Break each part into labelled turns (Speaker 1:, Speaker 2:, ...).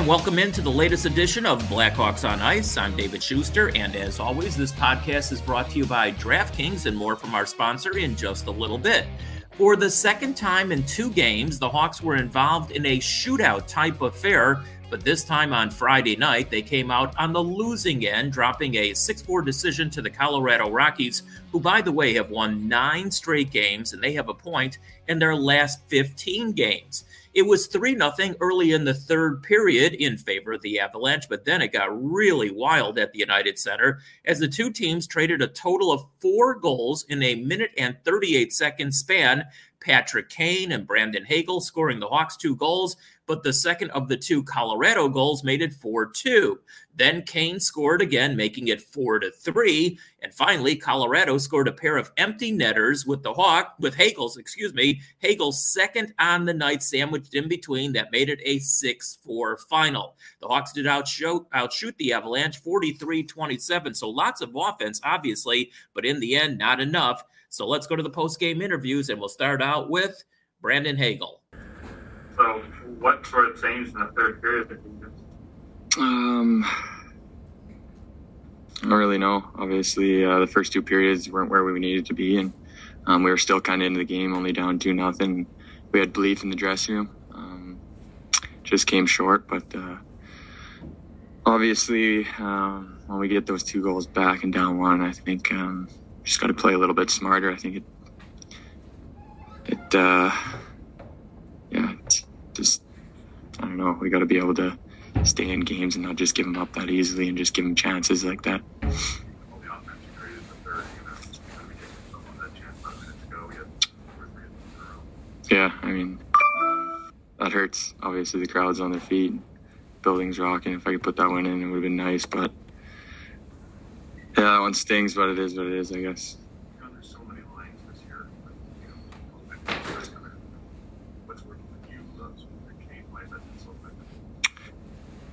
Speaker 1: And welcome into the latest edition of Blackhawks on Ice. I'm David Schuster, and as always, this podcast is brought to you by DraftKings and more from our sponsor in just a little bit. For the second time in two games, the Hawks were involved in a shootout type affair, but this time on Friday night, they came out on the losing end, dropping a 6 4 decision to the Colorado Rockies, who, by the way, have won nine straight games and they have a point in their last 15 games. It was 3 0 early in the third period in favor of the Avalanche, but then it got really wild at the United Center as the two teams traded a total of four goals in a minute and 38 second span. Patrick Kane and Brandon Hagel scoring the Hawks two goals, but the second of the two Colorado goals made it 4 2. Then Kane scored again, making it 4 to 3. And finally, Colorado scored a pair of empty netters with the Hawk, with Hagel's, excuse me, Hagel's second on the night sandwiched in between that made it a 6 4 final. The Hawks did outshoot, outshoot the Avalanche 43 27. So lots of offense, obviously, but in the end, not enough. So let's go to the post game interviews, and we'll start out with Brandon Hagel.
Speaker 2: So what sort of changed in the third period?
Speaker 3: Um, I don't really know. Obviously, uh, the first two periods weren't where we needed to be, and um, we were still kind of into the game, only down two nothing. We had belief in the dressing room. Um, just came short, but uh, obviously, um, when we get those two goals back and down one, I think um, just got to play a little bit smarter. I think it, it, uh, yeah, just I don't know. We got to be able to stay in games and not just give them up that easily and just give them chances like that. Yeah, I mean, that hurts. Obviously, the crowd's on their feet, building's rocking. If I could put that one in, it would have been nice. But yeah, that one stings, but it is what it is, I guess.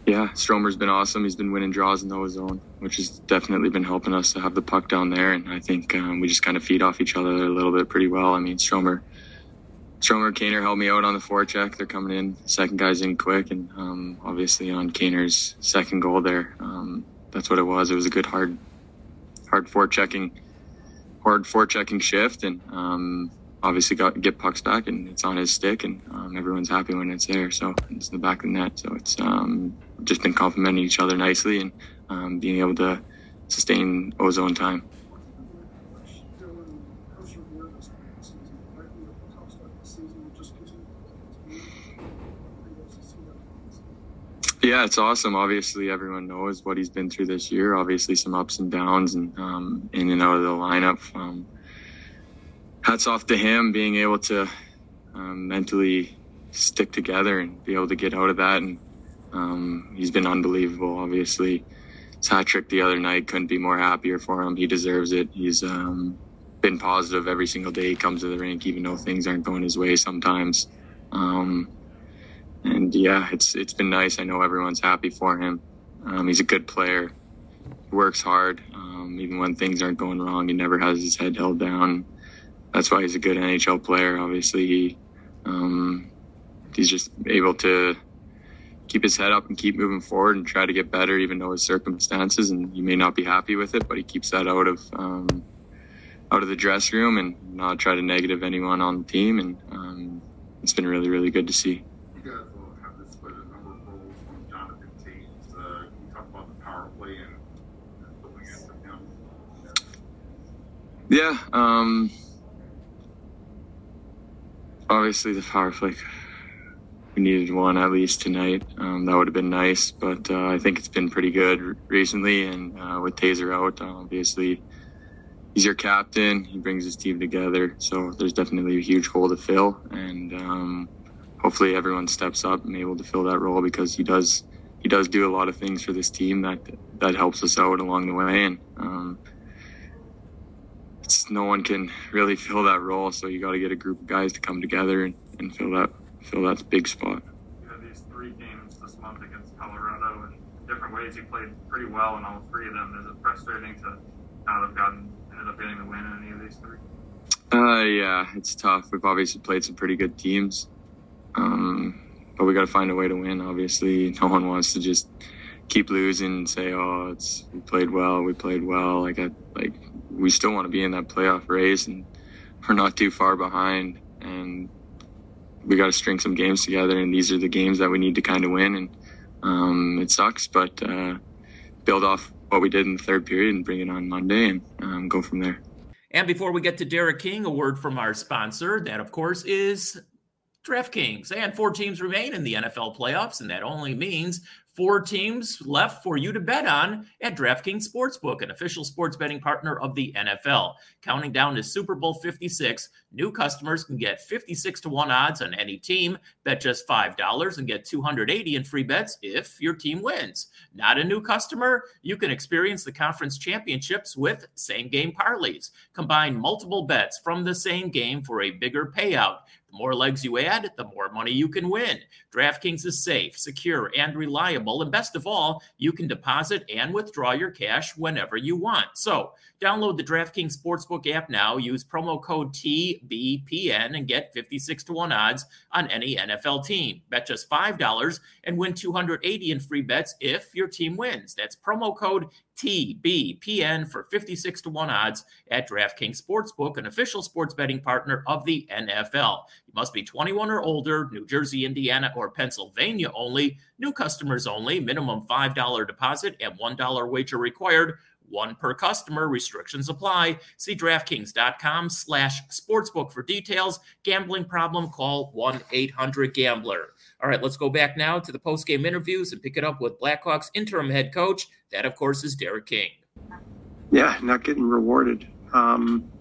Speaker 3: Yeah, Stromer's been awesome. He's been winning draws in the zone, which has definitely been helping us to have the puck down there. And I think um, we just kind of feed off each other a little bit pretty well. I mean, Stromer, Stromer, Kaner helped me out on the forecheck. They're coming in. second guy's in quick, and um, obviously on Kaner's second goal there, um, that's what it was. It was a good hard, hard forechecking, hard forechecking shift, and um, obviously got get pucks back and it's on his stick and um, everyone's happy when it's there. So it's in the back of the net. So it's um, just been complimenting each other nicely and um, being able to sustain ozone time. Yeah, it's awesome. Obviously, everyone knows what he's been through this year. Obviously, some ups and downs and um, in and out of the lineup. Um, hats off to him being able to um, mentally stick together and be able to get out of that. And um, he's been unbelievable. Obviously, his hat trick the other night couldn't be more happier for him. He deserves it. He's um, been positive every single day he comes to the rink, even though things aren't going his way sometimes. Um, and yeah, it's it's been nice. I know everyone's happy for him. Um, he's a good player. He works hard. Um, even when things aren't going wrong, he never has his head held down that's why he's a good NHL player. Obviously, he um, he's just able to keep his head up and keep moving forward and try to get better, even though his circumstances and you may not be happy with it, but he keeps that out of um, out of the dress room and not try to negative anyone on the team. And um, it's been really, really good to see.
Speaker 4: You guys will have this split a number of roles from Jonathan Toews. Uh, can you talk about the power play and looking at him?
Speaker 3: Yeah, um, obviously the power play. We needed one at least tonight. Um, that would have been nice, but uh, I think it's been pretty good recently. And uh, with Tazer out, obviously he's your captain. He brings his team together, so there's definitely a huge hole to fill. And um, hopefully everyone steps up and able to fill that role because he does. He does do a lot of things for this team that that helps us out along the way. And um, no one can really fill that role. So you got to get a group of guys to come together and, and fill that fill that's big spot.
Speaker 2: You had these three games this month against Colorado, and different ways you played pretty well in all three of them. Is it frustrating to not have gotten ended up getting the win in any of these three?
Speaker 3: Uh, yeah, it's tough. We've obviously played some pretty good teams. Um, but we got to find a way to win. Obviously, no one wants to just keep losing and say, "Oh, it's we played well, we played well." Like I like we still want to be in that playoff race, and we're not too far behind, and we got to string some games together, and these are the games that we need to kind of win. And um, it sucks, but uh, build off what we did in the third period and bring it on Monday and um, go from there.
Speaker 1: And before we get to Derek King, a word from our sponsor. That, of course, is DraftKings. And four teams remain in the NFL playoffs, and that only means four teams left for you to bet on at DraftKings Sportsbook, an official sports betting partner of the NFL. Counting down to Super Bowl 56, new customers can get 56 to 1 odds on any team. Bet just $5 and get 280 in free bets if your team wins. Not a new customer? You can experience the conference championships with same game parlays. Combine multiple bets from the same game for a bigger payout. The more legs you add, the more money you can win. DraftKings is safe, secure, and reliable. And best of all, you can deposit and withdraw your cash whenever you want. So download the DraftKings Sportsbook app now. Use promo code TBPN and get 56 to 1 odds on any NFL team. Bet just $5 and win 280 in free bets if your team wins. That's promo code TBPN for 56 to 1 odds at DraftKings Sportsbook, an official sports betting partner of the NFL. You must be 21 or older, New Jersey, Indiana, or Pennsylvania only, new customers only, minimum $5 deposit and $1 wager required. One per customer. Restrictions apply. See DraftKings.com slash sportsbook for details. Gambling problem, call 1-800-GAMBLER. All right, let's go back now to the post-game interviews and pick it up with Blackhawks interim head coach. That, of course, is Derek King.
Speaker 5: Yeah, not getting rewarded. Um,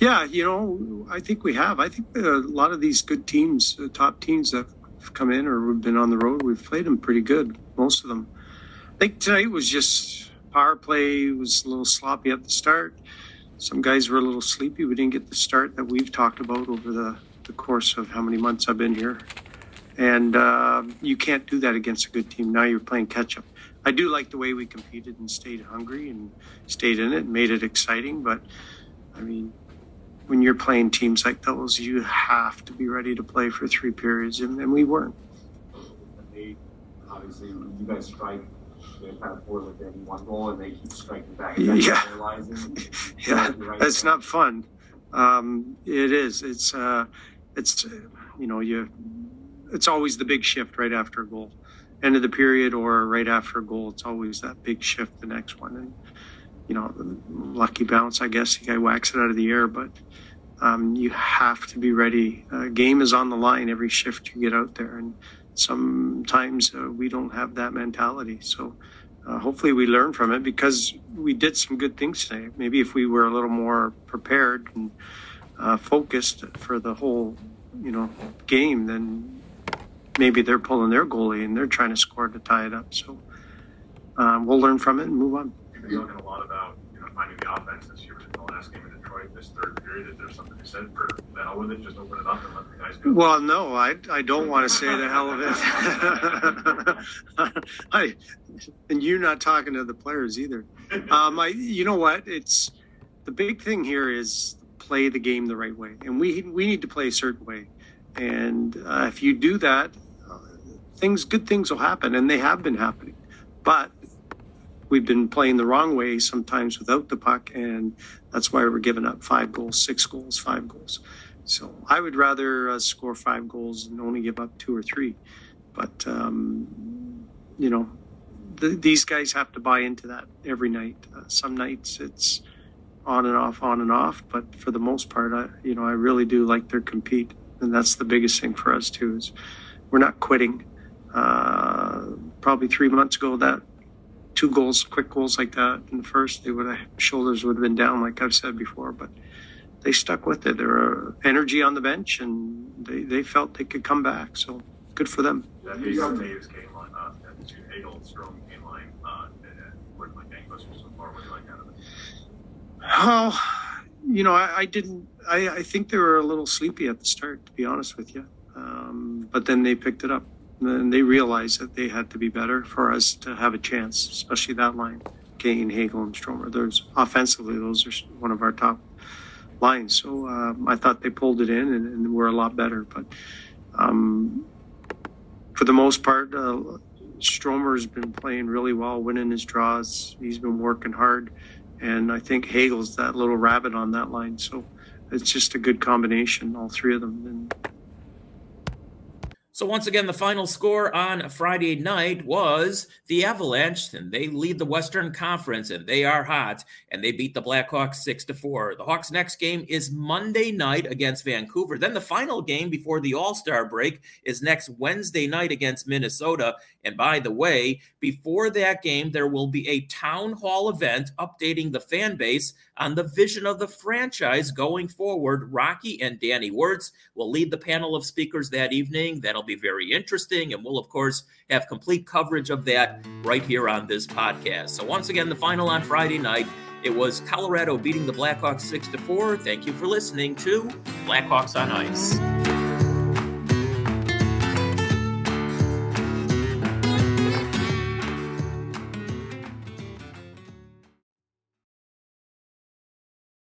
Speaker 5: yeah, you know, I think we have. I think a lot of these good teams, the top teams that have come in or we've been on the road, we've played them pretty good, most of them. I think tonight was just power play was a little sloppy at the start. Some guys were a little sleepy. We didn't get the start that we've talked about over the, the course of how many months I've been here. And uh, you can't do that against a good team. Now you're playing catch up. I do like the way we competed and stayed hungry and stayed in it and made it exciting. But I mean, when you're playing teams like those, you have to be ready to play for three periods, and, and we weren't.
Speaker 6: They, obviously, you guys strike they kind of any one goal and they keep striking back.
Speaker 5: Yeah, yeah, that's not fun. Um, it is. It's uh, it's you know you. It's always the big shift right after a goal, end of the period or right after a goal. It's always that big shift, the next one, and you know, lucky bounce. I guess the guy whacks it out of the air, but um, you have to be ready. Uh, game is on the line every shift you get out there, and sometimes uh, we don't have that mentality. So uh, hopefully we learn from it because we did some good things today. Maybe if we were a little more prepared and uh, focused for the whole, you know, game, then maybe they're pulling their goalie and they're trying to score to tie it up. So um, we'll learn from it and move on.
Speaker 6: Been talking a lot about you know finding the offense this year in the last game in Detroit. This third period, is there something you said for the hell with it? Just open it up and let the guys go.
Speaker 5: Well, no, I I don't want to say the hell of it. I and you're not talking to the players either. Um, I you know what? It's the big thing here is play the game the right way, and we we need to play a certain way. And uh, if you do that, uh, things good things will happen, and they have been happening. But we've been playing the wrong way sometimes without the puck, and that's why we're giving up five goals, six goals, five goals. So I would rather uh, score five goals and only give up two or three. But um, you know, the, these guys have to buy into that every night. Uh, some nights it's on and off, on and off. But for the most part, I you know I really do like their compete, and that's the biggest thing for us too. Is we're not quitting. Uh, probably three months ago, that two goals, quick goals like that in the first, they would have shoulders would have been down, like I've said before. But they stuck with it. There were energy on the bench, and they, they felt they could come back. So good for them.
Speaker 6: That Hagel Toews game line, uh, that Hagel Strome game line, uh, worked like gangbusters so far. What do you like out of it?
Speaker 5: Oh, you know, I, I didn't. I, I think they were a little sleepy at the start, to be honest with you. Um, but then they picked it up and they realized that they had to be better for us to have a chance, especially that line, Kane, Hagel, and Stromer. There's offensively, those are one of our top lines. So um, I thought they pulled it in and, and were a lot better. But um, for the most part, uh, Stromer's been playing really well, winning his draws. He's been working hard, and I think Hagel's that little rabbit on that line. So it's just a good combination, all three of them. And
Speaker 1: so once again, the final score on Friday night was the Avalanche, and they lead the Western Conference, and they are hot, and they beat the Blackhawks six to four. The Hawks' next game is Monday night against Vancouver. Then the final game before the All Star break is next Wednesday night against Minnesota. And by the way, before that game, there will be a town hall event updating the fan base on the vision of the franchise going forward. Rocky and Danny Wirtz will lead the panel of speakers that evening. That'll be very interesting. And we'll, of course, have complete coverage of that right here on this podcast. So, once again, the final on Friday night. It was Colorado beating the Blackhawks 6 to 4. Thank you for listening to Blackhawks on Ice.